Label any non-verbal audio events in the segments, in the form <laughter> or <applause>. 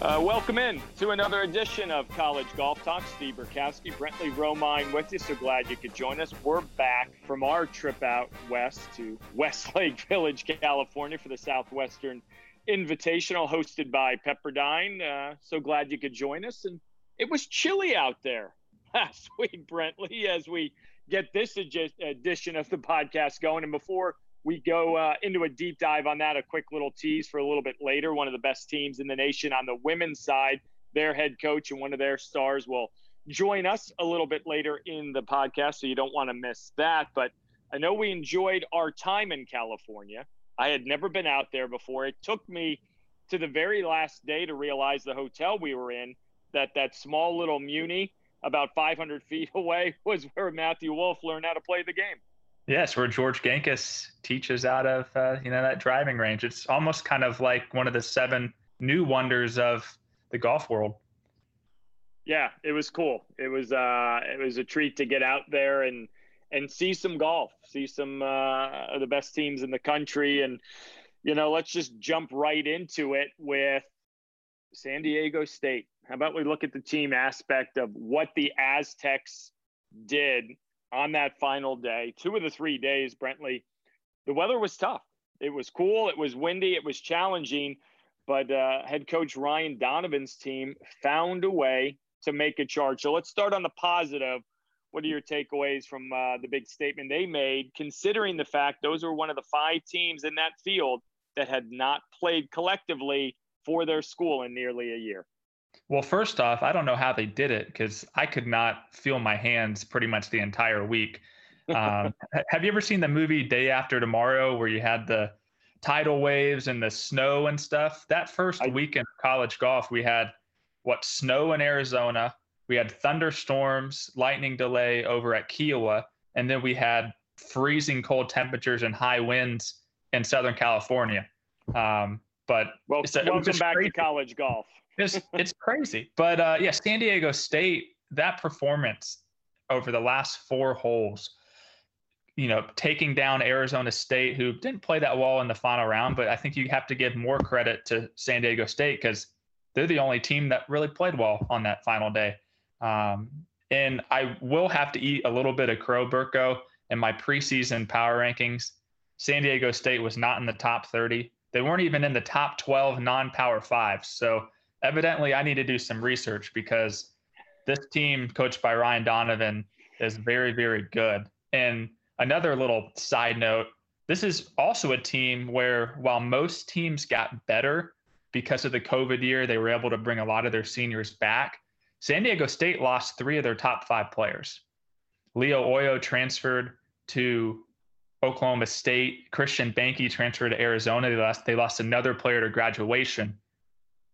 Uh, welcome in to another edition of College Golf Talk. Steve Burkowski, Brentley Romine with you. So glad you could join us. We're back from our trip out west to Westlake <laughs> Village, California for the Southwestern Invitational hosted by Pepperdine. Uh, so glad you could join us. And it was chilly out there <laughs> last week, Brentley, as we get this edition of the podcast going. And before we go uh, into a deep dive on that. A quick little tease for a little bit later. One of the best teams in the nation on the women's side, their head coach and one of their stars will join us a little bit later in the podcast. So you don't want to miss that. But I know we enjoyed our time in California. I had never been out there before. It took me to the very last day to realize the hotel we were in that that small little Muni about 500 feet <laughs> away was where Matthew Wolff learned how to play the game. Yes, where George Gankas teaches out of uh, you know that driving range. It's almost kind of like one of the seven new wonders of the golf world. Yeah, it was cool. It was uh, it was a treat to get out there and and see some golf, see some uh, of the best teams in the country, and you know, let's just jump right into it with San Diego State. How about we look at the team aspect of what the Aztecs did on that final day, two of the three days, Brentley, the weather was tough. It was cool, it was windy, it was challenging, but uh, head coach Ryan Donovan's team found a way to make a charge. So let's start on the positive. What are your takeaways from uh, the big statement they made, considering the fact those were one of the five teams in that field that had not played collectively for their school in nearly a year? Well, first off, I don't know how they did it because I could not feel my hands pretty much the entire week. Um, <laughs> have you ever seen the movie Day After Tomorrow where you had the tidal waves and the snow and stuff? That first I, week in college golf, we had what snow in Arizona, we had thunderstorms, lightning delay over at Kiawah, and then we had freezing cold temperatures and high winds in Southern California. Um, but well, welcome back crazy. to college golf it's it's crazy. But uh, yeah, San Diego State that performance over the last four holes, you know, taking down Arizona State, who didn't play that well in the final round, but I think you have to give more credit to San Diego State because they're the only team that really played well on that final day. Um, and I will have to eat a little bit of crow Burko in my preseason power rankings. San Diego State was not in the top 30. They weren't even in the top 12 non-power fives. So evidently I need to do some research because this team, coached by Ryan Donovan, is very, very good. And another little side note this is also a team where, while most teams got better because of the COVID year, they were able to bring a lot of their seniors back. San Diego State lost three of their top five players. Leo Oyo transferred to Oklahoma State. Christian Behnke transferred to Arizona. They lost, they lost another player to graduation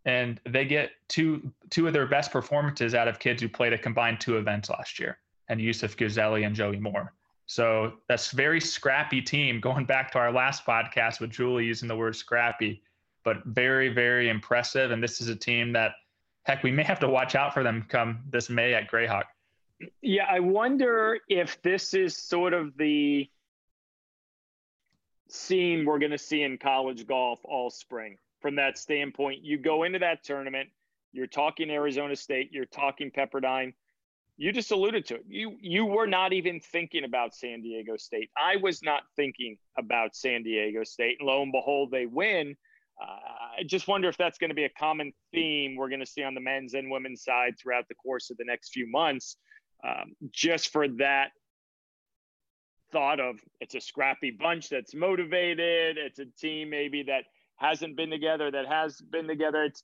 and they get two two of their best performances out of kids who played a combined two events last year, and Yusuf Ghazelli and Joey Moore. So that's very scrappy team. <laughs> Going back to our last podcast with Julie using the word scrappy, but very very impressive. And this is a team that, heck, we may have to watch out for them come this May at Grayhawk. Yeah, I wonder if this is sort of the scene we're going to see in college golf all spring from that standpoint. You go into that tournament, you're talking Arizona State, you're talking Pepperdine. You just alluded to it. You you were not even thinking about San Diego State. I was not thinking about San Diego State. And lo and behold, they win. Uh, I just wonder if that's going to be a common theme we're going to see on the men's and women's side throughout the course of the next few months. um, just for that thought of it's a scrappy bunch that's motivated. It's a team maybe that hasn't been together, that has been together. It's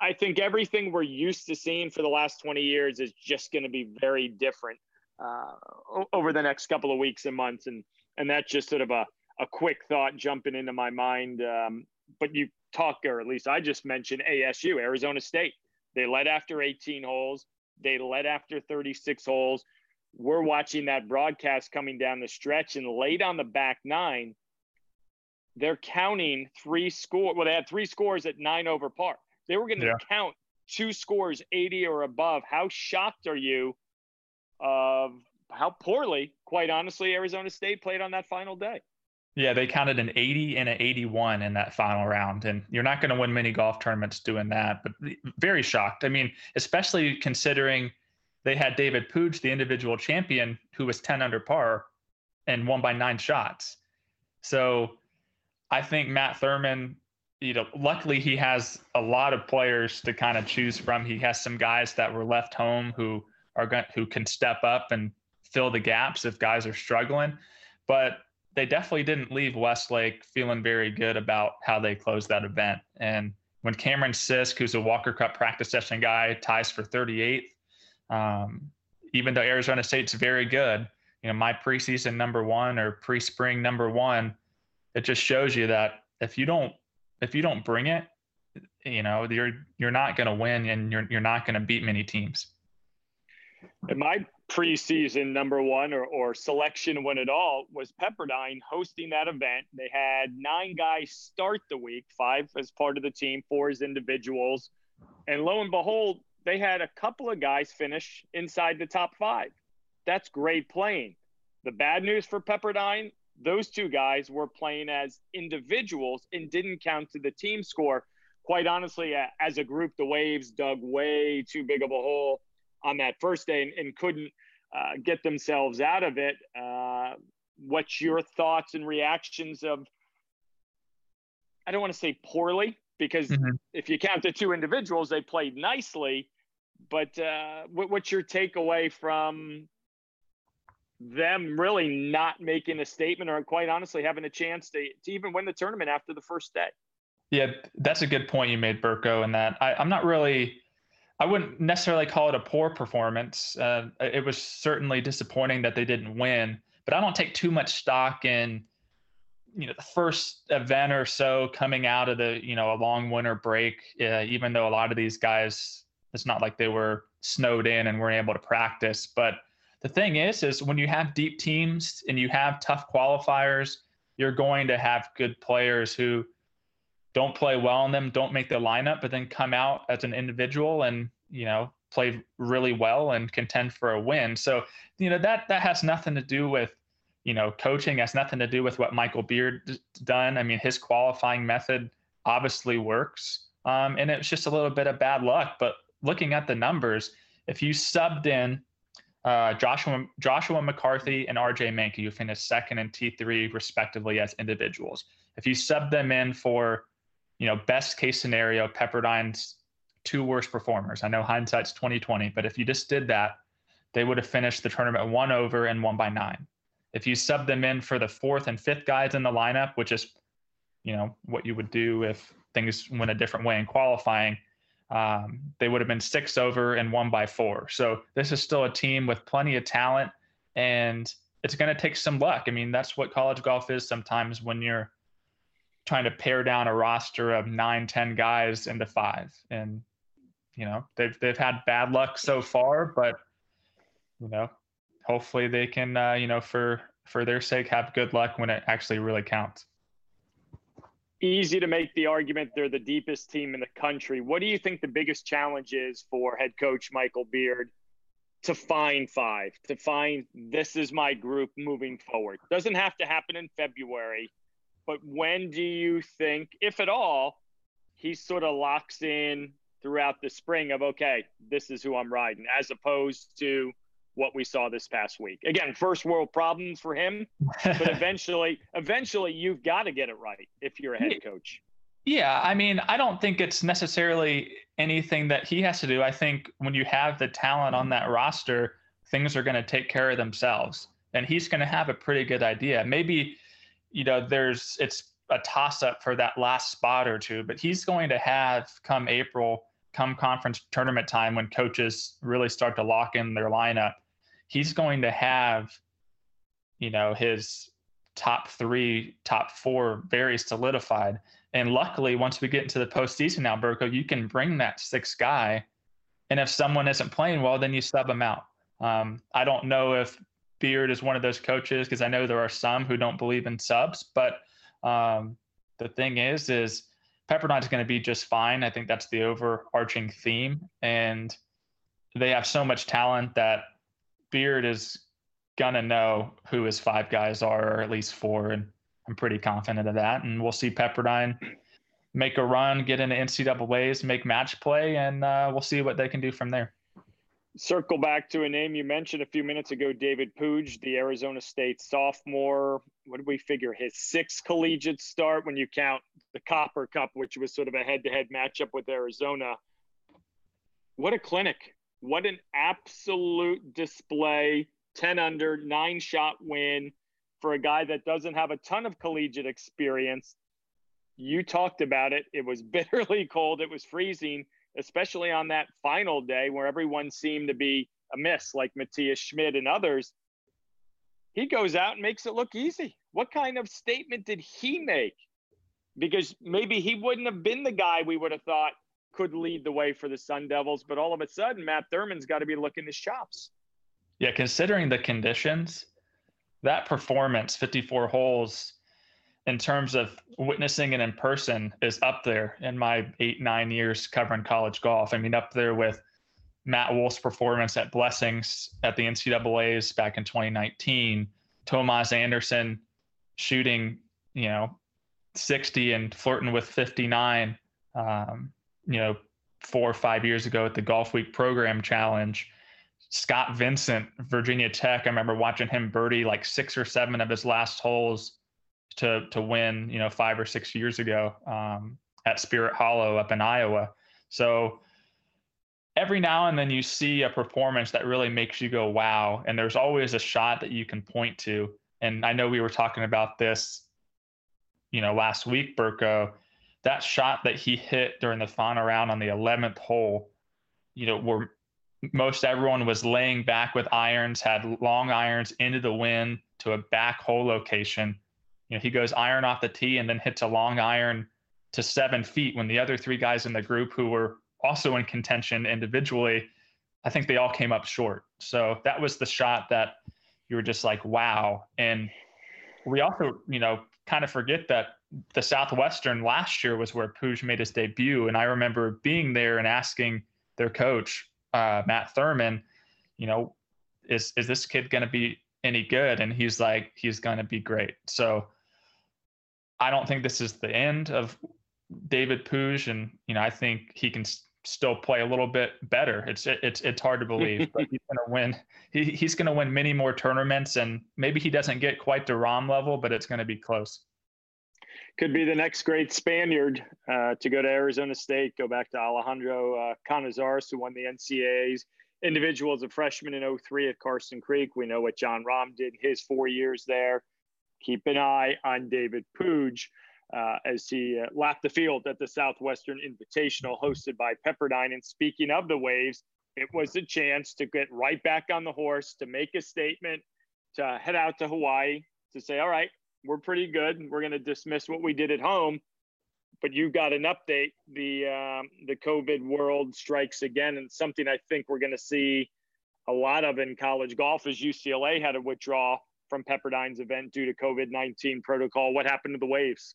I think everything we're used to seeing for the last 20 years is just going to be very different uh, over the next couple of weeks and months. And and that's just sort of a, a quick thought jumping into my mind. Um, but you talk, or at least I just mentioned ASU, Arizona State. They led after 18 holes. They led after 36 holes. We're watching that broadcast coming down the stretch and late on the back nine, they're counting three score. Well, they had three scores at nine over par. They were going to yeah. count two scores 80 or above. How shocked are you of how poorly, quite honestly, Arizona State played on that final day? Yeah, they counted an 80 and an 81 in that final round. And you're not going to win many golf tournaments doing that, but very shocked. I mean, especially considering they had David Puig, the individual champion, who was 10 under par and won by nine shots. So I think Matt Thurmond, you know, luckily he has a lot of players to kind of choose from. He has some guys that were left home who are going who can step up and fill the gaps if guys are struggling. But they definitely didn't leave Westlake feeling very good about how they closed that event. And when Cameron Sisk, who's a Walker Cup practice session guy, ties for 38th, um, even though Arizona State's very good, you know, my preseason number one or pre-spring number one, it just shows you that if you don't if you don't bring it, you know, you're you're not going to win and you're you're not going to beat many teams. My preseason number one or, or selection win at all was Pepperdine hosting that event. They had nine guys start the week, five as part of the team, four as individuals. And lo and behold, they had a couple of guys finish inside the top five. That's great playing. The bad news for Pepperdine, those two guys were playing as individuals and didn't count to the team score. Quite honestly, as a group, the Waves dug way too big of a hole on that first day and, and couldn't uh, get themselves out of it. Uh, what's your thoughts and reactions of? I don't want to say poorly because mm-hmm. if you count the two individuals, they played nicely. But uh, what, what's your takeaway from them really not making a statement or quite honestly having a chance to, to even win the tournament after the first day? Yeah, that's a good point you made, Burko, and that I, I'm not really I wouldn't necessarily call it a poor performance. Uh, it was certainly disappointing that they didn't win, but I don't take too much stock in, you know, the first event or so coming out of the, you know, a long winter break. Uh, even though a lot of these guys, it's not like they were snowed in and weren't able to practice. But the thing is, is when you have deep teams and you have tough qualifiers, you're going to have good players who don't play well in them, don't make the lineup, but then come out as an individual and you know play really well and contend for a win. So you know that that has nothing to do with you know coaching. Has nothing to do with what Michael Beard done. I mean, his qualifying method obviously works, um, and it's just a little bit of bad luck. But looking at the numbers, if you subbed in uh, Joshua Joshua McCarthy and RJ Manke, who finished second and T3 respectively as individuals. If you sub them in for you know, best case scenario, Pepperdine's two worst performers. I know hindsight's 2020, but if you just did that, they would have finished the tournament one over and one by nine. If you sub them in for the fourth and fifth guys in the lineup, which is, you know, what you would do if things went a different way in qualifying, um, they would have been six over and one by four. So this is still a team with plenty of talent, and it's going to take some luck. I mean, that's what college golf is sometimes when you're trying to pare down a roster of nine, ten guys into five. And, you know, they've they've had bad luck so far, but you know, hopefully they can uh, you know, for for their sake have good luck when it actually really counts. Easy to make the argument they're the deepest team in the country. What do you think the biggest challenge is for head coach Michael Beard to find five, to find this is my group moving forward? Doesn't have to happen in February but when do you think, if at all, he sort of locks in throughout the spring of, okay, this is who I'm riding, as opposed to what we saw this past week? Again, first world problems for him, but <laughs> eventually, eventually, you've got to get it right if you're a head coach. Yeah, I mean, I don't think it's necessarily anything that he has to do. I think when you have the talent on that roster, things are going to take care of themselves. And he's going to have a pretty good idea. Maybe, you know, there's it's a toss up for that last spot or two, but he's going to have come April, come conference tournament time when coaches really start to lock in their lineup. He's going to have, you know, his top three, top four very solidified. And luckily, once we get into the postseason now, Burko, you can bring that sixth guy. And if someone isn't playing well, then you sub them out. Um, I don't know if Beard is one of those coaches because I know there are some who don't believe in subs, but um, the thing is, is Pepperdine is going to be just fine. I think that's the overarching theme, and they have so much talent that Beard is gonna know who his five guys are, or at least four, and I'm pretty confident of that. And we'll see Pepperdine make a run, get into NCAA's, make match play, and uh, we'll see what they can do from there circle back to a name you mentioned a few minutes ago, David Puig, the Arizona State sophomore. What did we figure? His sixth collegiate start when you count the Copper Cup, which was sort of a head to head matchup with Arizona. What a clinic. What an absolute display. 10 under, nine shot win for a guy that doesn't have a ton of collegiate experience. You talked about it. It was <laughs> bitterly cold, it was freezing especially on that final day where everyone seemed to be amiss, like Matthias Schmid and others. He goes out and makes it look easy. What kind of statement did he make? Because maybe he wouldn't have been the guy we would have thought could lead the way for the Sun Devils, but all of a sudden, Matt Thurmond's got to be looking his chops. Yeah, considering the conditions, that performance, 54 holes, in terms of witnessing it in person is up there in my eight nine years covering college golf. I mean, up there with Matt Wolff's performance at Blessings at the NCAA's back in 2019, Tomas Anderson shooting, you know, 60 and flirting with 59, um, you know, four or five years ago at the Golfweek Program Challenge. Scott Vincent, Virginia Tech. I remember watching him birdie like six or seven of his last holes to to win, you know, five or six years ago um, at Spirit Hollow up in Iowa. So every now and then you see a performance that really makes you go wow, and there's always a shot that you can point to. And I know we were talking about this, you know, last week, Burko. That shot that he hit during the final round on the 11th hole, you know, where most everyone was laying back with irons, had long irons into the wind to a back hole location you know, he goes iron off the tee and then hits a long iron to seven feet when the other three guys in the group who were also in contention individually, I think they all came up short. So that was the shot that you were just like, wow. And we also, you know, kind of forget that the Southwestern last year was where Puig made his debut. And I remember being there and asking their coach, uh, Matt Thurmond, you know, is is this kid going to be any good? And he's like, he's going to be great. So I don't think this is the end of David Puig, and you know I think he can still play a little bit better. It's it's it's hard to believe, <laughs> but he's going to win. He, he's going to win many more tournaments, and maybe he doesn't get quite to Rahm level, but it's going to be close. Could be the next great Spaniard uh, to go to Arizona State. Go back to Alejandro uh, Canizares, who won the NCAA's individual as a freshman in 03 at Karsten Creek. We know what Jon Rahm did his four years there keep an eye on David Puig uh, as he uh, lapped the field at the Southwestern Invitational hosted by Pepperdine. And speaking of the waves, it was a chance to get right back on the horse, to make a statement, to head out to Hawaii, to say, all right, we're pretty good. We're going to dismiss what we did at home. But you've got an update. The um, the COVID world strikes again, and something I think we're going to see a lot of in college golf is UCLA had to withdraw from Pepperdine's event due to COVID 19 protocol. What happened to the Waves?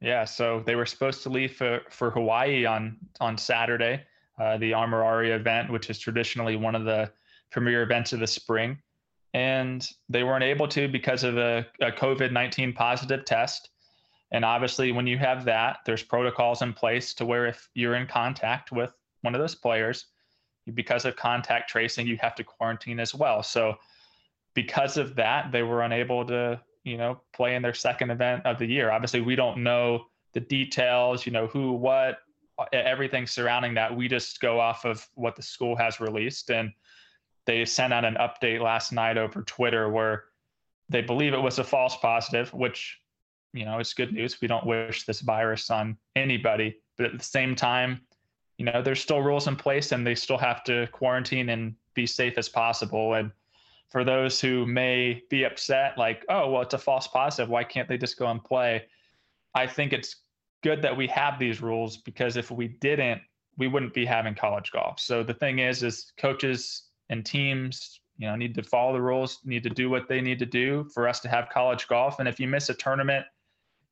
Yeah, so they were supposed to leave for, for Hawaii on, on Saturday, uh, the Amer Ari event, which is traditionally one of the premier events of the spring. And they weren't able to because of a, a COVID 19 positive test. And obviously, when you have that, there's protocols in place to where if you're in contact with one of those players, because of contact tracing, you have to quarantine as well. So because of that, they were unable to, you know, play in their second event of the year. Obviously, we don't know the details, you know, who, what, everything surrounding that. We just go off of what the school has released. And they sent out an update last night over Twitter where they believe it was a false positive, which you know it's good news. We don't wish this virus on anybody, but at the same time, you know there's still rules in place, and they still have to quarantine and be safe as possible. And for those who may be upset, like, oh well, it's a false positive. Why can't they just go and play? I think it's good that we have these rules because if we didn't, we wouldn't be having college golf. So the thing is, is coaches and teams, you know, need to follow the rules, need to do what they need to do for us to have college golf. And if you miss a tournament,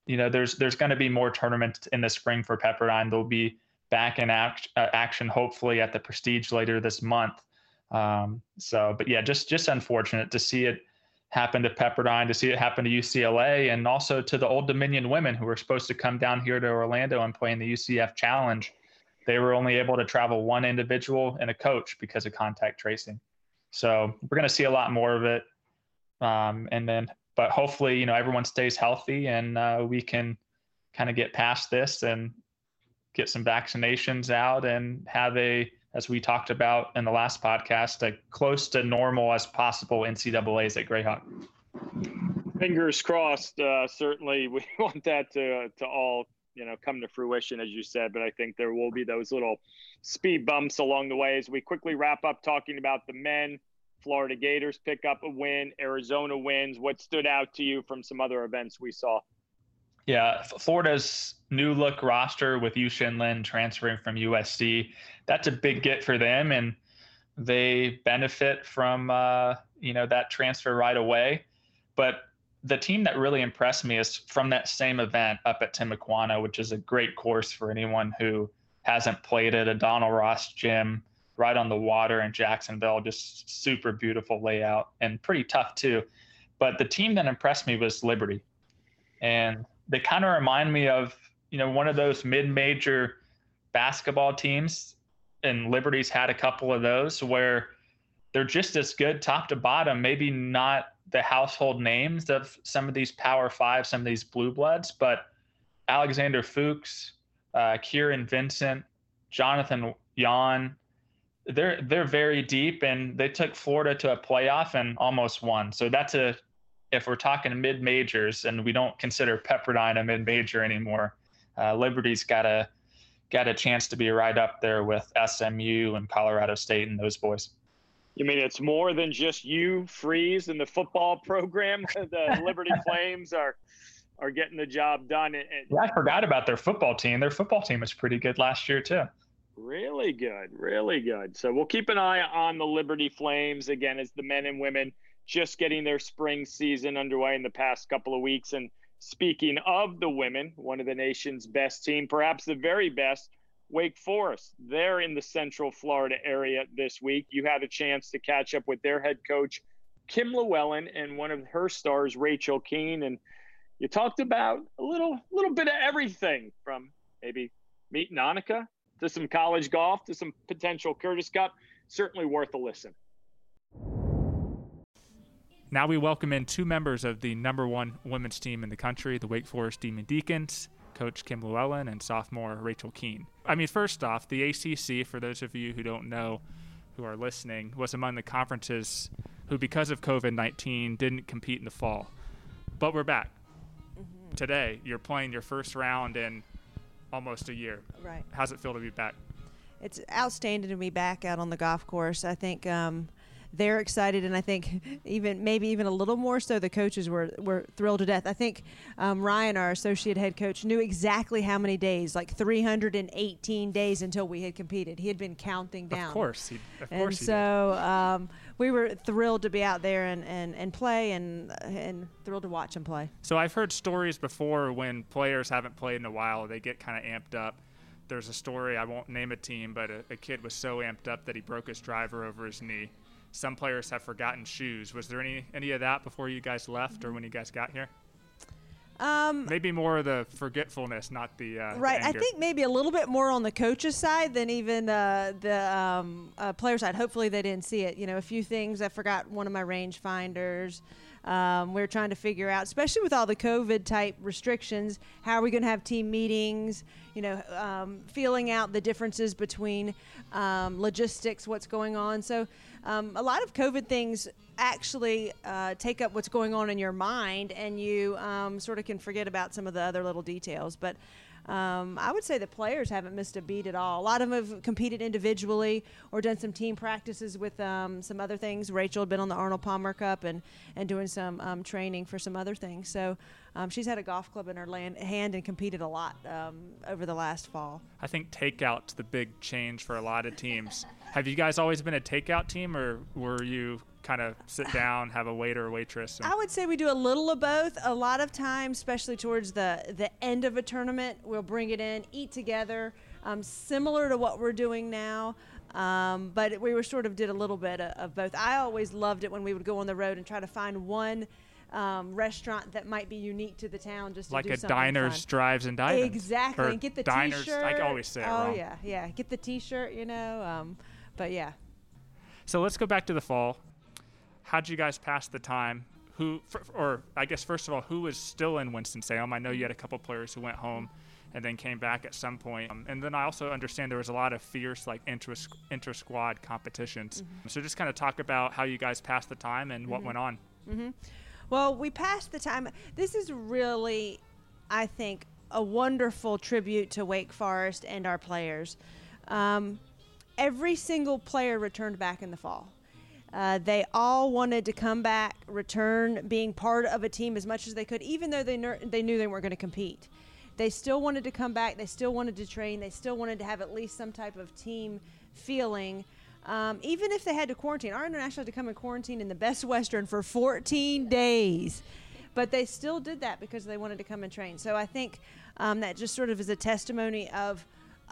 you know, there's there's going to be more tournaments in the spring for Pepperdine. They'll be back in act, uh, action hopefully at the Prestige later this month. Um, so, but yeah, just just unfortunate to see it happen to Pepperdine, to see it happen to UCLA, and also to the Old Dominion women who were supposed to come down here to Orlando and play in the UCF Challenge. They were only able to travel one individual and a coach because of contact tracing. So we're going to see a lot more of it. Um, and then, but hopefully, you know, everyone stays healthy and uh, we can kind of get past this and get some vaccinations out and have a, as we talked about in the last podcast, a close to normal as possible NCAA's at Grayhawk. Fingers crossed. Uh, certainly, we <laughs> want that to to all you know come to fruition as you said but i think there will be those little speed bumps along the way as we quickly wrap up talking about the men. Florida gators pick up a win. Arizona wins. What stood out to you from some other events we saw? Yeah florida's new look roster with Yuxin Lin transferring from usc that's a big get for them and they benefit from uh, you know that transfer right away. But the team that really impressed me is from that same event up at Timuquana, which is a great course for anyone who hasn't played it. A Donald Ross gym right on the water in Jacksonville, just super beautiful layout and pretty tough too. But the team that impressed me was Liberty, and they kind of remind me of you know one of those mid-major basketball teams, and Liberty's had a couple of those where they're just as good top to bottom, maybe not the household names of some of these Power Five, some of these blue bloods, but Alexander Fuchs, uh, Kieran Vincent, Jonathan Yon, they're they're very deep, and they took Florida to a playoff and almost won. So that's a if we're talking mid majors, and we don't consider Pepperdine a mid major anymore. Uh, Liberty's got a got a chance to be right up there with SMU and Colorado State and those boys. You mean it's more than just Hugh, Freeze, and the football <laughs> program? <laughs> the Liberty <laughs> Flames are are getting the job done. And, yeah, I forgot about their football team. Their football team was pretty good last year too. Really good, really good. So we'll keep an eye on the Liberty Flames again as the men and women just getting their spring season underway in the past couple of weeks. And speaking of the women, one of the nation's best team, perhaps the very best Wake Forest. They're in the Central Florida area this week. You had a chance to catch up with their head coach, Kim Lewellen, and one of her stars, Rachel Kuehn. And you talked about a little little bit of everything from maybe meeting Annika to some college golf to some potential Curtis Cup. Certainly worth a listen. Now we welcome in two members of the number one women's team in the country, the Wake Forest Demon Deacons. Coach Kim Lewellen and sophomore Rachel Kuehn. I mean, first off, the ACC, for those of you who don't know, who are listening, was among the conferences who, because of COVID 19, didn't compete in the fall. But we're back. Mm-hmm. Today, you're playing your first round in almost a year. Right. How's it feel to be back? It's outstanding to be back out on the golf course. I think um, they're excited, and I think even maybe even a little more so the coaches were were thrilled to death. I think um, Ryan, our associate head coach, knew exactly how many days, like 318 days until we had competed. He had been counting down. Of course, he, of and course. so um, we were thrilled to be out there and, and, and play, and and thrilled to watch them play. So I've heard stories before when players haven't played in a while, they get kind of amped up there's a story I won't name a team, but a, a, kid was so amped up that he broke his driver over his knee some players have forgotten shoes. Was there any any of that before you guys left or when you guys got here? Um, maybe more of the forgetfulness, not the uh, right. The I think maybe a little bit more on the coach's side than even uh, the um, uh, player side. Hopefully they didn't see it. You know, a few things. I forgot one of my range finders. Um, we're trying to figure out, especially with all the COVID type restrictions, how are we going to have team meetings? You know, um, feeling out the differences between um, logistics, what's going on. So, um, a lot of COVID things actually uh, take up what's going on in your mind, and you um, sort of can forget about some of the other little details. But um, I would say the players haven't missed a beat at all. A lot of them have competed individually or done some team practices with um, some other things. Rachel had been on the Arnold Palmer Cup and, and doing some um, training for some other things. So um, she's had a golf club in her land, hand and competed a lot um, over the last fall. I think takeout's the big change for a lot of teams. Have you guys always been a takeout team, or were you kind of sit down, have a waiter or waitress? I would say we do a little of both. A lot of times, especially towards the the end of a tournament, we'll bring it in, eat together, um, similar to what we're doing now. Um, but we were sort of did a little bit of, of, both. I always loved it when we would go on the road and try to find one. Um, restaurant that might be unique to the town, just like a diners, fun. drives, and diners. Exactly, and get the diners, T-shirt. I always say oh wrong. yeah, yeah. Get the T-shirt, you know. Um, but yeah. So let's go back to the fall how'd you guys pass the time? Who, or I guess first of all, who was still in Winston Salem? I know you had a couple players who went home and then came back at some point. Um, and then I also understand there was a lot of fierce like inter inter squad competitions. Mm-hmm. So just kind of talk about how you guys passed the time and mm-hmm. what went on. Mm-hmm. Well, we passed the time. This is really, I think, a wonderful tribute to Wake Forest and our players. Um, every single player returned back in the fall. Uh, they all wanted to come back, return, being part of a team as much as they could, even though they, ner- they knew they weren't going to compete. They still wanted to come back. They still wanted to train. They still wanted to have at least some type of team feeling. Um, even if they had to quarantine, our international had to come and quarantine in the Best <laughs> Western for 14 days. But they still did that because they wanted to come and train. So I think um, that just sort of is a testimony of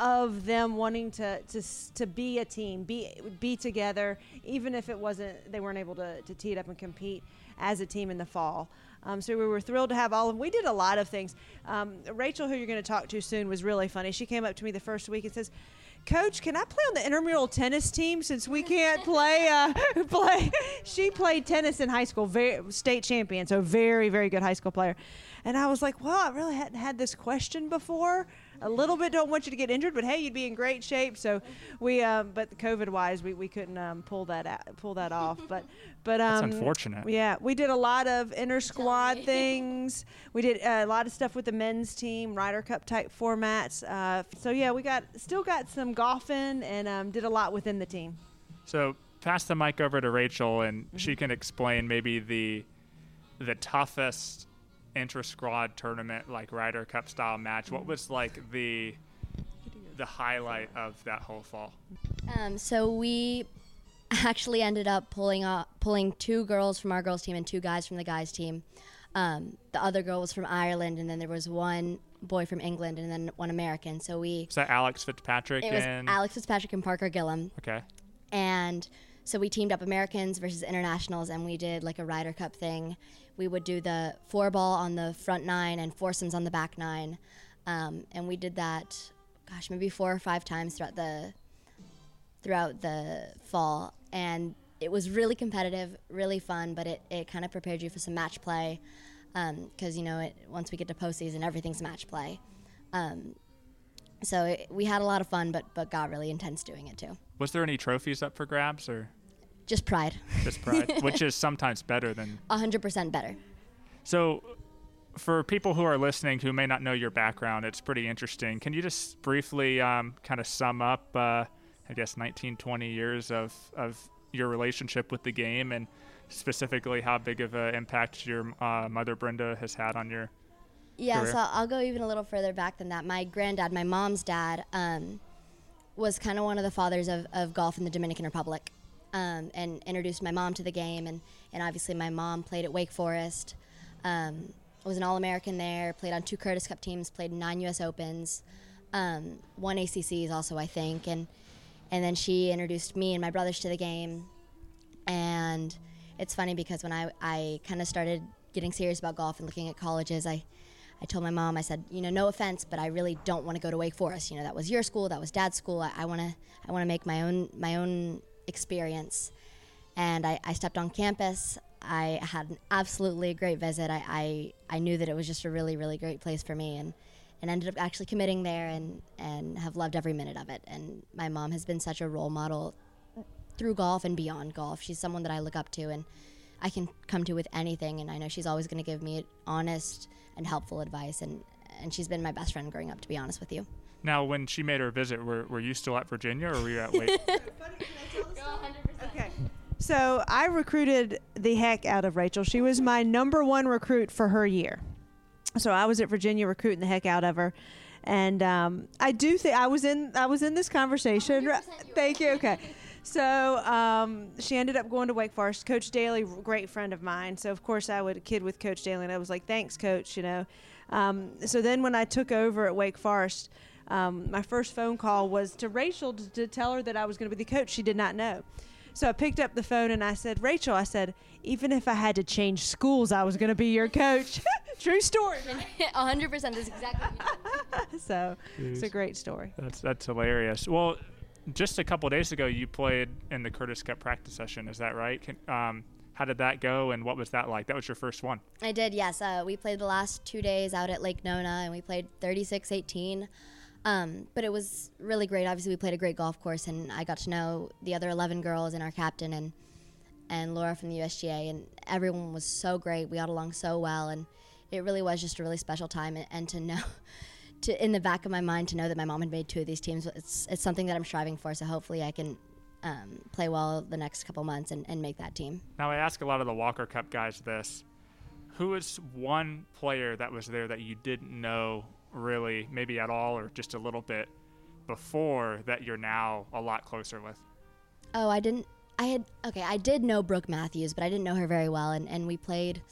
of them wanting to, to to be a team, be be together, even if it wasn't they weren't able to, to tee it up and compete as a team in the fall. Um, so we were thrilled to have all of them. We did a lot of things. Um, Rachel, who you're going to talk to soon, was really funny. She came up to me the first week and says, Coach, can I play on the intramural tennis team since we can't <laughs> play? Uh, <laughs> play. She played tennis in high school, very, state champion, so very, very good high school player. And I was like, well, I really hadn't had this question before a little bit don't want you to get injured, but hey, you'd be in great shape. So we, um, but COVID wise, we, we couldn't um, pull that out, pull that off. <laughs> But but um, That's unfortunate. Yeah, we did a lot of inter squad <laughs> things. We did uh, a lot of stuff with the men's team, Ryder Cup type formats. Uh, so yeah, we got still got some golfing and um, did a lot within the team. So pass the mic over to Rachel, and mm-hmm. she can explain maybe the the toughest inter squad tournament like Ryder Cup style match. What was like the the highlight of that whole fall? Um, so we actually ended up pulling up, pulling two girls from our girls team and two guys from the guys team. Um, the other girl was from Ireland, and then there was one boy from England, and then one American. So we. That Alex Fitzpatrick? It and... was Alex Fitzpatrick and Parker Gillum. Okay. And so we teamed up Americans versus internationals, and we did like a Ryder Cup thing we would do the four ball on the front nine and foursomes on the back nine. Um, and we did that, gosh, maybe four or five times throughout the throughout the fall. And it was really competitive, really fun, but it, it kind of prepared you for some match play because, um, you know, it, once we get to postseason, everything's match play. Um, so it, we had a lot of fun, but, but got really intense doing it too. Was there any trophies up for grabs or? Just pride. Just pride, <laughs> which is sometimes better than. 100% better. So, for people who are listening who may not know your background, it's pretty interesting. Can you just briefly um, kind of sum up, uh, I guess, 19, 20 years of, of your relationship with the game and specifically how big of an impact your uh, mother, Brenda, has had on your yeah, career? so I'll go even a little further back than that. My granddad, my mom's dad, um, was kind of one of the fathers of, of golf in the Dominican Republic um, and introduced my mom to the game. And, and obviously, my mom played at Wake Forest, um, was an All American there, played on two Curtis Cup teams, played nine U.S. Opens, um, won ACCs also, I think. And, and then she introduced me and my brothers to the game. And it's funny because when I, I kind of started getting serious about golf and looking at colleges, I, I told my mom, I said, you know, no offense, but I really don't want to go to Wake Forest. You know, that was your school, that was dad's school. I want to, I want to make my own, my own experience. And I, I stepped on campus. I had an absolutely great visit. I, I, I knew that it was just a really, really great place for me and, and ended up actually committing there and, and have loved every minute of it. And my mom has been such a role model through golf and beyond golf. She's someone that I look up to and I can come to with anything. And I know she's always going to give me honest and helpful advice. And, and she's been my best friend growing up, to be honest with you. Now, when she made her visit, were, were you still at Virginia or were you at <laughs> Wake? Forest? Okay. So I recruited the heck out of Rachel. She was my number one recruit for her year. So I was at Virginia recruiting the heck out of her, and um, I do think I was in I was in this conversation. Thank you. Okay. So um, she ended up going to Wake Forest. Coach Dailey, great friend of mine. So of course I would kid with Coach Dailey, and I was like, "Thanks, Coach." You know. Um, so then when I took over at Wake Forest, um, my first phone call was to Rachel to, to tell her that I was going to be the coach. She did not know. So I picked up the phone and I said, Rachel, I said, even if I had to change schools, I was going to be your coach. <laughs> True story. 100% is <laughs> exactly <laughs> so it's a great story. That's that's hilarious. Well, just a couple days ago, you played in the Curtis Cup practice session. Is that right? Can, um, how did that go, and what was that like? That was your first one. I did, yes. Uh, we played the last two days out at Lake Nona, and we played 36-18. Um, but it was really great. Obviously, we played a great golf course, and I got to know the other 11 girls and our captain and and Laura from the USGA, and everyone was so great. We got along so well, and it really was just a really special time. And, and to know, <laughs> to in the back of my mind, to know that my mom had made two of these teams, it's it's something that I'm striving for. So hopefully, I can um, play well the next couple months and, and make that team. Now, I ask a lot of the Walker Cup guys this: Who is one player that was there that you didn't know really, maybe at all, or just a little bit before that you're now a lot closer with? Oh, I didn't. I had okay. I did know Brooke Matthews, but I didn't know her very well, and, and we played.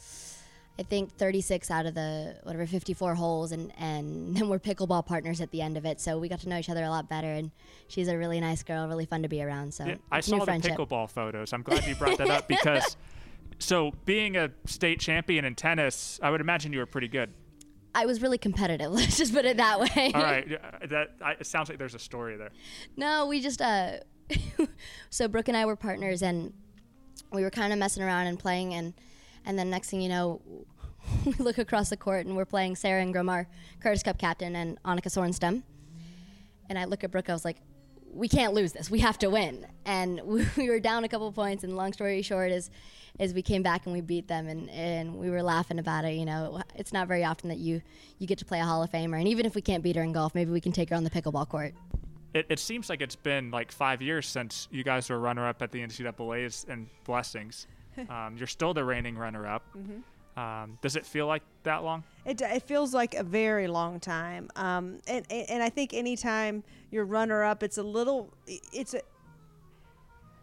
I think 36 out of the whatever 54 holes, and and <laughs> then we're pickleball partners at the end of it. So we got to know each other a lot better, and she's a really nice girl, really fun to be around. So Yeah, I it's a new saw the friendship. pickleball photos. I'm glad you brought that up <laughs> because, so being a state champion in tennis, I would imagine you were pretty good. I was really competitive. <laughs> Let's just put it that way. All right, yeah, that I, it sounds like there's a story there. No, we just uh <laughs> so Brooke and I were partners and we were kind of messing around and playing and and then next thing you know <laughs> we look across the court and we're playing Sarah and our Curtis Cup captain, and Annika Sorenstam. And I look at Brooke, I was like, we can't lose this. We have to win. And we, we were down a couple points. And long story short is, is we came back and we beat them. And, and we were laughing about it. You know, it's not very often that you, you get to play a Hall of Famer. And even if we can't beat her in golf, maybe we can take her on the pickleball court. It, it seems like it's been like five years since you guys were runner-up at the NCAA's and blessings. <laughs> Um, you're still the reigning runner-up. Um, does it feel like that long? It, it feels like a very long time. Um, and, and, and I think anytime you're runner up, it's a little, it's a,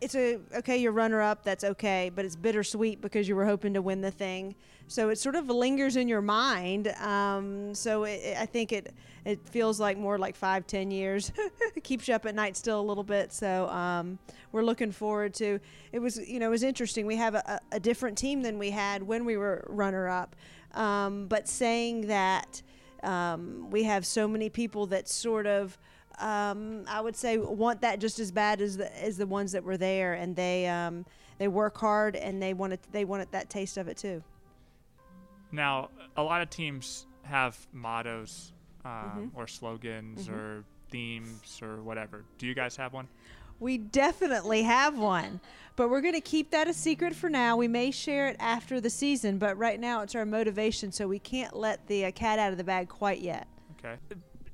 it's a, okay, you're runner up, that's okay, but it's bittersweet because you were hoping to win the thing. So it sort of lingers in your mind. Um, so it, it- I think it, it feels like more like five, ten years. <laughs> keeps you up at night still a little bit. So um, we're looking forward to. It was, you know, it was interesting. We have a, a different team than we had when we were runner up. Um, but saying that um, we have so many people that sort of um, I would say want that just as bad as the as the ones that were there, and they um, they work hard and they want it they wanted that taste of it too. Now, a lot of teams have mottos um, Mm-hmm. or slogans or themes or whatever. Do you guys have one? We definitely have one, but we're going to keep that a secret for now. We may share it after the season, but right now it's our motivation, so we can't let the uh, cat out of the bag quite yet. Okay.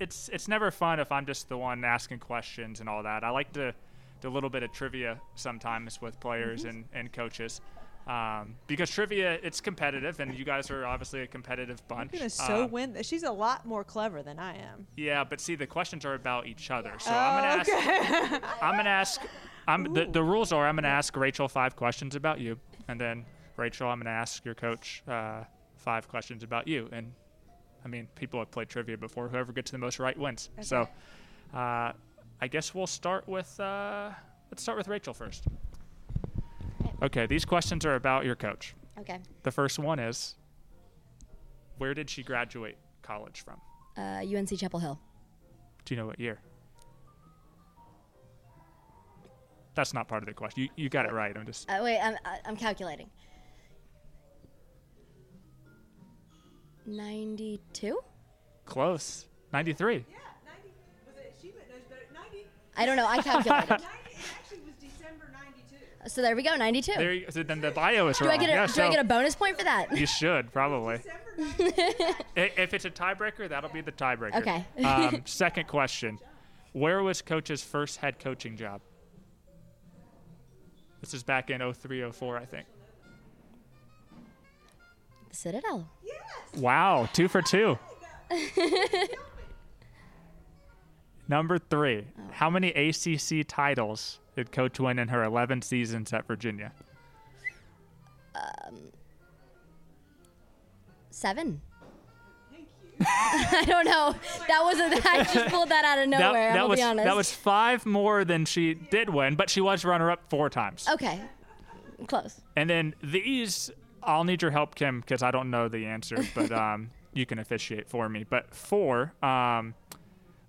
It's it's never fun if I'm just the one asking questions and all that. I like to do a little bit of trivia sometimes with players Mm-hmm. and, and coaches. Um, because trivia, it's competitive, and you guys are obviously a competitive bunch. You're to so Um, win. She's a lot more clever than I am. Yeah, but see, the questions are about each other. So I'm gonna ask. Okay. I'm gonna ask. I'm the, the rules are I'm gonna ask Rachel five questions about you, and then Rachel, I'm gonna ask your coach uh, five questions about you. And I mean, people have played trivia before. Whoever gets the most right wins. So uh, I guess we'll start with uh, let's start with Rachel first. Okay, these questions are about your coach. Okay. The first one is, where did she graduate college from? Uh, UNC Chapel Hill. Do you know what year? That's not part of the question. You, you got it right. I'm just Uh, wait, I'm, I'm calculating. 92? Close. 93. I don't know. I calculated. <laughs> It actually was December 92. so there we go, 92. There you, so then the bio is do wrong. I get a yeah, do so I get a bonus point for that? You should probably. <laughs> I- if it's a tiebreaker, that'll be the tiebreaker. Okay. um, <laughs> second question: Where was Coach's first head coaching job? This is back in 03, 04, I think. The Citadel. Wow, two for two. <laughs> Number three: oh. How many ACC titles did Coach win in her 11 seasons at Virginia? Um, seven. <laughs> I don't know. That wasn't. I just pulled that out of That, nowhere. that I'll was be honest. that was five more than she did win, but she was runner-up four times. okay. Close. And then these, I'll need your help, Kim, because I don't know the answer, but <laughs> um, you can officiate for me. But four, um,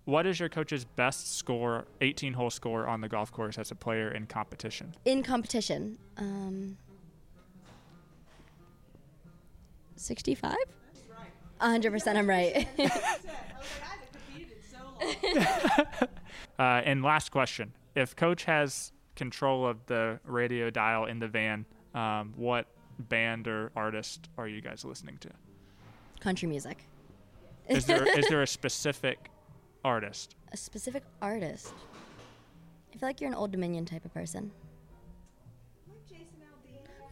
what is your coach's best score, 18 hole score on the golf course as a player in competition? In competition. Um. Sixty-five. hundred percent. I'm right. <laughs> <laughs> Uh, and last question if coach has control of the radio dial in the van, um, what band or artist are you guys listening to? Country music. Is there <laughs> is there a specific artist? A specific artist. I feel like you're an Old Dominion type of person.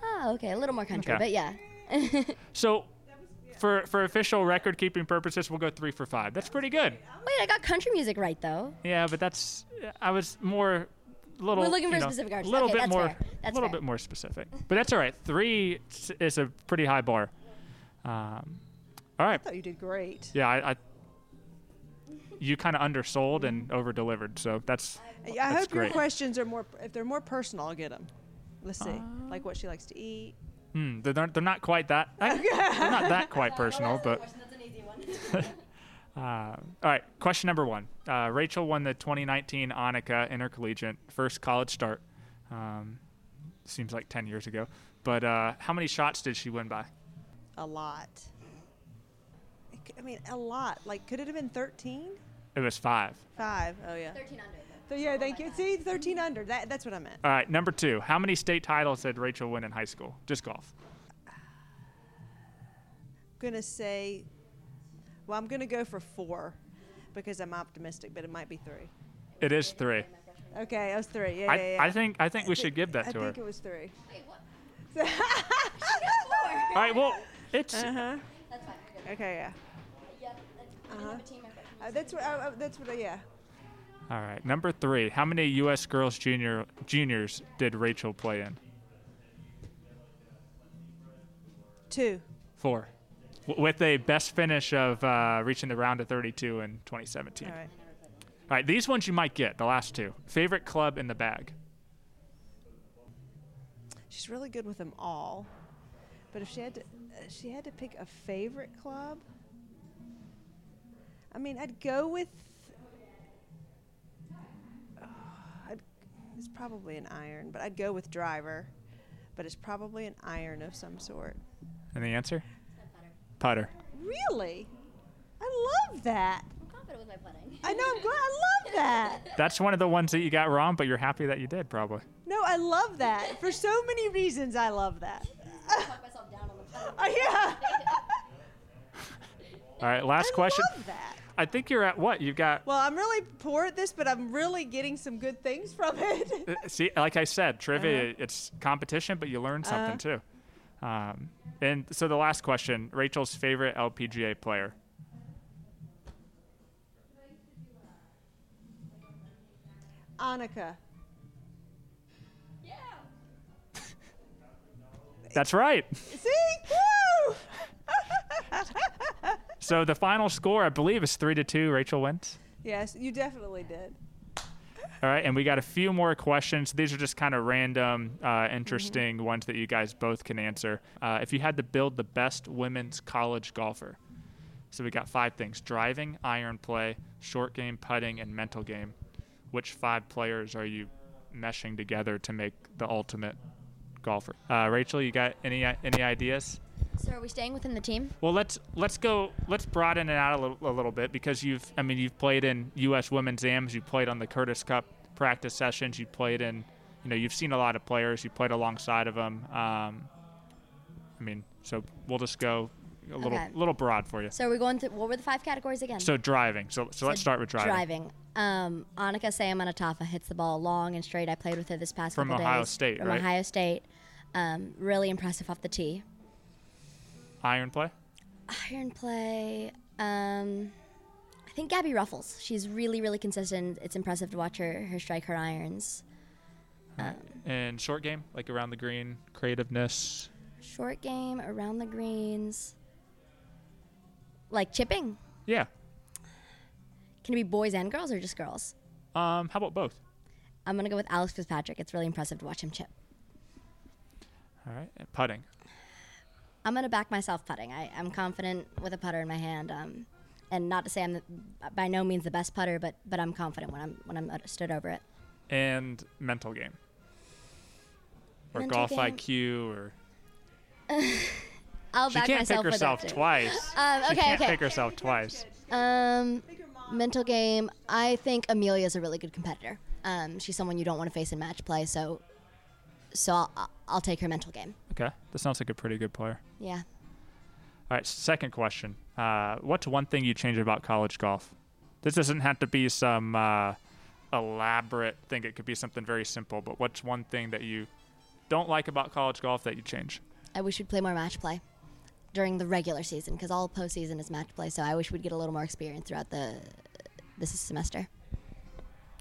Oh, okay. A little more country, Okay. but yeah. <laughs> So, for for official record keeping purposes, we'll go three for five. That's pretty good. Wait, I got country music right though. Yeah, but that's I was more little. We're looking for you a know, specific artist. little Okay, bit that's more, fair. That's little fair. bit more specific. But that's all right. Three is a pretty high bar. Um, all right. I thought you did great. Yeah, I. I you kind of undersold and over delivered, so that's I That's hope your questions are more. If they're more personal, I'll get them. Let's see, like what she likes to eat. hmm, they're, not- they're not quite that <laughs> they're not that quite personal, but <laughs> Uh, all right, question number one. Uh, Rachel won the 2019 Annika Intercollegiate first college start. Um, seems like 10 years ago. But uh, how many shots did she win by? A lot. I mean, a lot. Like, could it have been 13? It was five. Five. Oh, yeah. 13 under. So, yeah, thank you. See, 13 under. That, that's what I meant. All right, number two. How many state titles did Rachel win in high school? Just golf. I'm going to say, well, I'm going to go for four because I'm optimistic, but it might be three. It is three. Okay, I was three. Yeah, I, yeah, yeah. I think I think we should give that I to her. I think it was three. <laughs> All right, well, it's Uh huh. That's fine. Okay, yeah. Yep. I didn't have a team. I've got Uh, that's what. Uh, uh, that's what. Uh, yeah. all right. Number three. How many U.S. girls junior juniors did Rachel play in? Two. Four. W- with a best finish of uh, reaching the round of 32 in 2017. All right. All right, these ones you might get, the last two. Favorite club in the bag? She's really good with them all, but if she had to, uh, she had to pick a favorite club. I mean, I'd go with. Uh, I'd, it's probably an iron, but I'd go with driver. But it's probably an iron of some sort. And the answer? Putter. Really? I love that. I'm confident with my putting. I know. I'm glad. I love that. <laughs> That's one of the ones that you got wrong, but you're happy that you did, probably. No, I love that. For so many reasons, I love that. Talk myself down on the putter. Oh, yeah. All right, last I question. love that. I think you're at what? You've got, Well, I'm really poor at this, but I'm really getting some good things from it. uh, see, like I said, <laughs> trivia, Uh-huh. it's competition, but you learn something too. Um, and so the last question Rachel's favorite LPGA player? Annika. Yeah. <laughs> That's right. See? Woo! <laughs> So the final score, I believe, is three to two. Rachel wins. yes, you definitely did. All right, and we got a few more questions. These are just kind of random, uh, interesting ones that you guys both can answer. Uh, if you had to build the best women's college golfer, so we got five things: driving, iron play, short game, putting, and mental game. Which five players are you meshing together to make the ultimate golfer? Uh, Rachel, you got any any ideas? So are we staying within the team? Well, let's let's go. Let's broaden it out a little, a little bit because you've. I mean, you've played in U.S. Women's AMs. You played on the Curtis Cup practice sessions. You played in. You know, you've seen a lot of players. You played alongside of them. Um, I mean, so we'll just go a little Okay. little broad for you. So are we going through? What were the five categories again? So driving. So so, let's start with driving. Driving. Um, Aneka Seumanutafa hits the ball long and straight. I played with her this past From couple Ohio days. State, From right? Ohio State. Um, really impressive off the tee. Iron play. Iron play. Um, I think Gabby Ruffels. She's really, really consistent. It's impressive to watch her her strike her irons. And short game, like around the green, creativeness. Short game around the greens. Like chipping. Yeah. Can it be boys and girls or just girls? Um, how about both? I'm gonna go with Alex Fitzpatrick. It's really impressive to watch him chip. All right. And putting. I'm gonna back myself putting. I, I'm confident with a putter in my hand. Um, and not to say I'm the, by no means the best putter, but but I'm confident when I'm when I'm uh, stood over it. And mental game. Or Mental golf game. IQ or <laughs> I'll she back can't pick herself twice. <laughs> Um, she can't okay. pick herself twice. Um, mental game. I think Amelia is a really good competitor. Um, she's someone you don't want to face in match play, so so I'll, I'll take her mental game. Okay, that sounds like a pretty good player. Yeah. All right, second question. Uh, what's one thing you change about college golf? This doesn't have to be some uh, elaborate thing. It could be something very simple. But what's one thing that you don't like about college golf that you change? I wish we'd play more match play during the regular season because all postseason is match play. So I wish we'd get a little more experience throughout the this semester.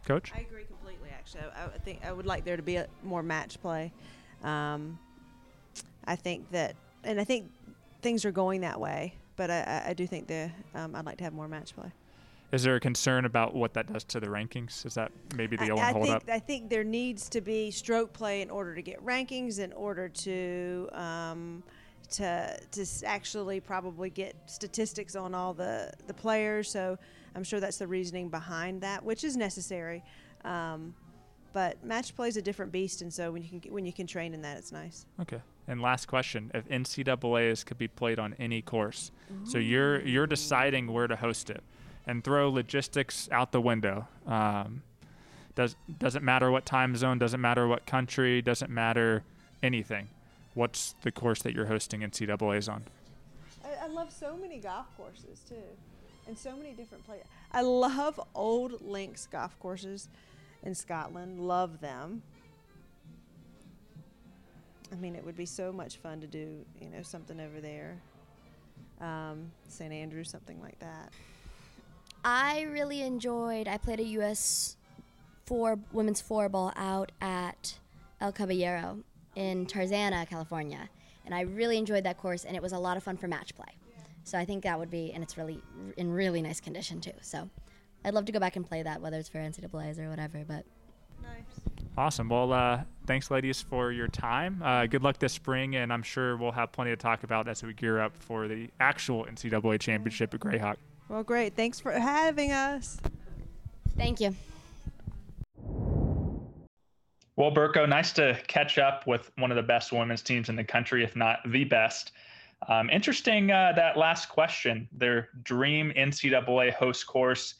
Coach? I agree completely. Actually, I, I think I would like there to be a, more match play. Um, I think that, and I think things are going that way. But I, I, do think the um, I'd like to have more match play. Is there a concern about what that does to the rankings? Is that maybe the only I hold think up? I think there needs to be stroke play in order to get rankings, in order to um, to to actually probably get statistics on all the the players. So I'm sure that's the reasoning behind that, which is necessary. Um, but match play is a different beast, and so when you can when you can train in that, it's nice. Okay. And last question: If NCAA's could be played on any course, so you're you're deciding where to host it, and throw logistics out the window. Um, does doesn't matter what time zone, doesn't matter what country, doesn't matter anything. What's the course that you're hosting NCAA's on? I, I love so many golf courses too, and so many different places. I love old links golf courses in Scotland. Love them. I mean, it would be so much fun to do, you know, something over there. Um, St. Andrews, something like that. I really enjoyed. I played a U.S. four women's four ball out at El Caballero in Tarzana, California, and I really enjoyed that course, and it was a lot of fun for match play. So I think that would be, and it's really in really nice condition too. So I'd love to go back and play that, whether it's for NCAA's or whatever. But Awesome. Well, uh, thanks, ladies, for your time. Uh, good luck this spring, and I'm sure we'll have plenty to talk about as we gear up for the actual NCAA championship at Grayhawk. Well, great. Thanks for having us. thank you. Well, Burko, nice to catch up with one of the best women's teams in the country, if not the best. Um, interesting uh, that last question, their dream NCAA host course.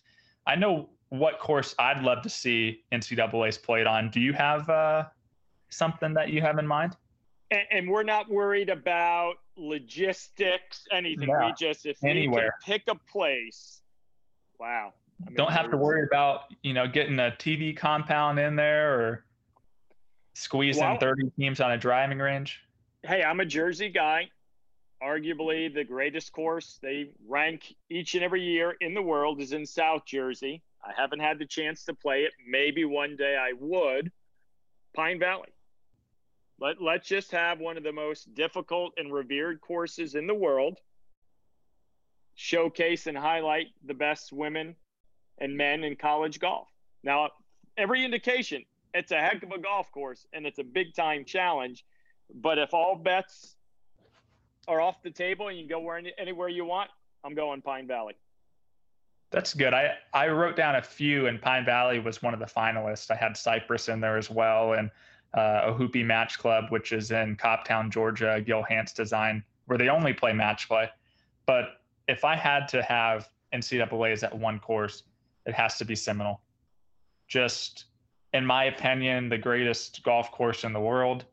I know what course I'd love to see NCAA's played on. Do you have uh, something that you have in mind? And, and we're not worried about logistics, anything. Yeah, we just if anywhere. pick a place. Wow. I mean, Don't have to worry about you know getting a TV compound in there or squeezing Well- 30 teams on a driving range. Hey, I'm a Jersey guy. Arguably the greatest course they rank each and every year in the world is in South Jersey. I haven't had the chance to play it. Maybe one day I would. Pine Valley. Let, let's just have one of the most difficult and revered courses in the world. Showcase and highlight the best women and men in college golf. Now, every indication, it's a heck of a golf course and it's a big time challenge. But if all bets are off the table and you can go where, anywhere you want, I'm going Pine Valley. That's good. I, I wrote down a few, and Pine Valley was one of the finalists. I had Cypress in there as well, and uh, Ohoopee Match Club, which is in Cobbtown, Georgia. Gil Hanse design where they only play match play. But if I had to have NCAA's at one course, it has to be Seminole. Just, in my opinion, the greatest golf course in the world.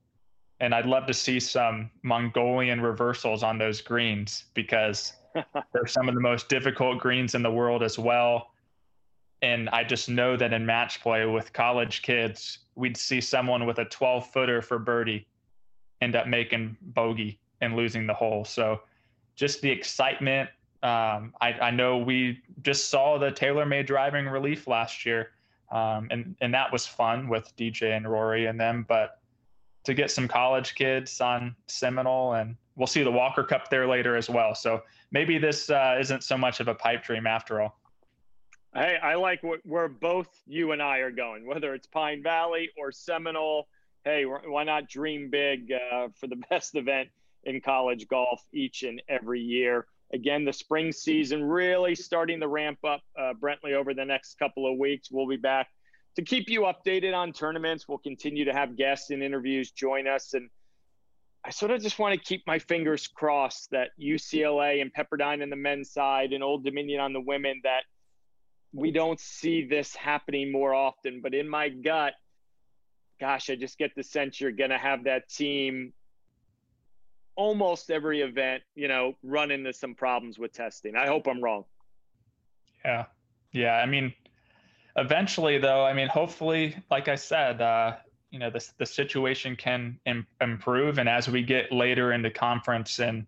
And I'd love to see some Mongolian reversals on those greens because <laughs> they're some of the most difficult greens in the world as well. And I just know that in match play with college kids, we'd see someone with a 12 footer for birdie end up making bogey and losing the hole. So just the excitement. Um, I, I, know we just saw the TaylorMade driving relief last year, um, and and that was fun with DJ and Rory and them. But to get some college kids on Seminole, and we'll see the Walker Cup there later as well. So maybe this uh, isn't so much of a pipe dream after all. Hey, I like where both you and I are going, whether it's Pine Valley or Seminole. Hey, why not dream big uh, for the <laughs> best event in college golf each and every year? Again, the spring season really starting to ramp up, uh, Brentley, over the next couple of weeks. We'll be back to keep you updated on tournaments. We'll continue to have guests and interviews join us. And I sort of just want to keep my fingers crossed that UCLA and Pepperdine on the men's side and Old Dominion on the women that – we don't see this happening more often. But in my gut, gosh, I just get the sense you're going to have that team almost every event, you know, run into some problems with testing. I hope I'm wrong. Yeah. Yeah. I mean, eventually, though, I mean, hopefully, like I said, uh, you know, the, the situation can Im- improve. And as we get later into conference and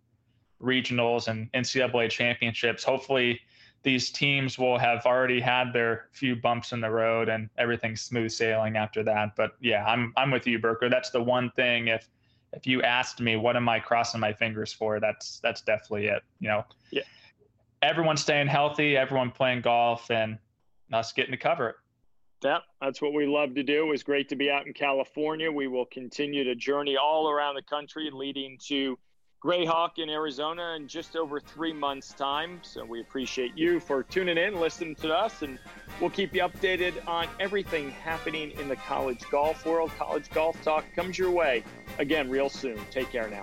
regionals and NCAA championships, hopefully, these teams will have already had their few bumps in the road and everything's smooth sailing after that. But yeah, I'm I'm with you, Burker. That's the one thing if if you asked me what am I crossing my fingers for, that's that's definitely it. You know, yeah. everyone staying healthy, everyone playing golf, and us getting to cover it. Yeah, that's what we love to do. It was great to be out in California. We will continue to journey all around the country, leading to Grayhawk in Arizona in just over three months' time. So we appreciate you for tuning in, listening to us, and we'll keep you updated on everything happening in the college golf world. College Golf Talk comes your way again real soon. Take care now.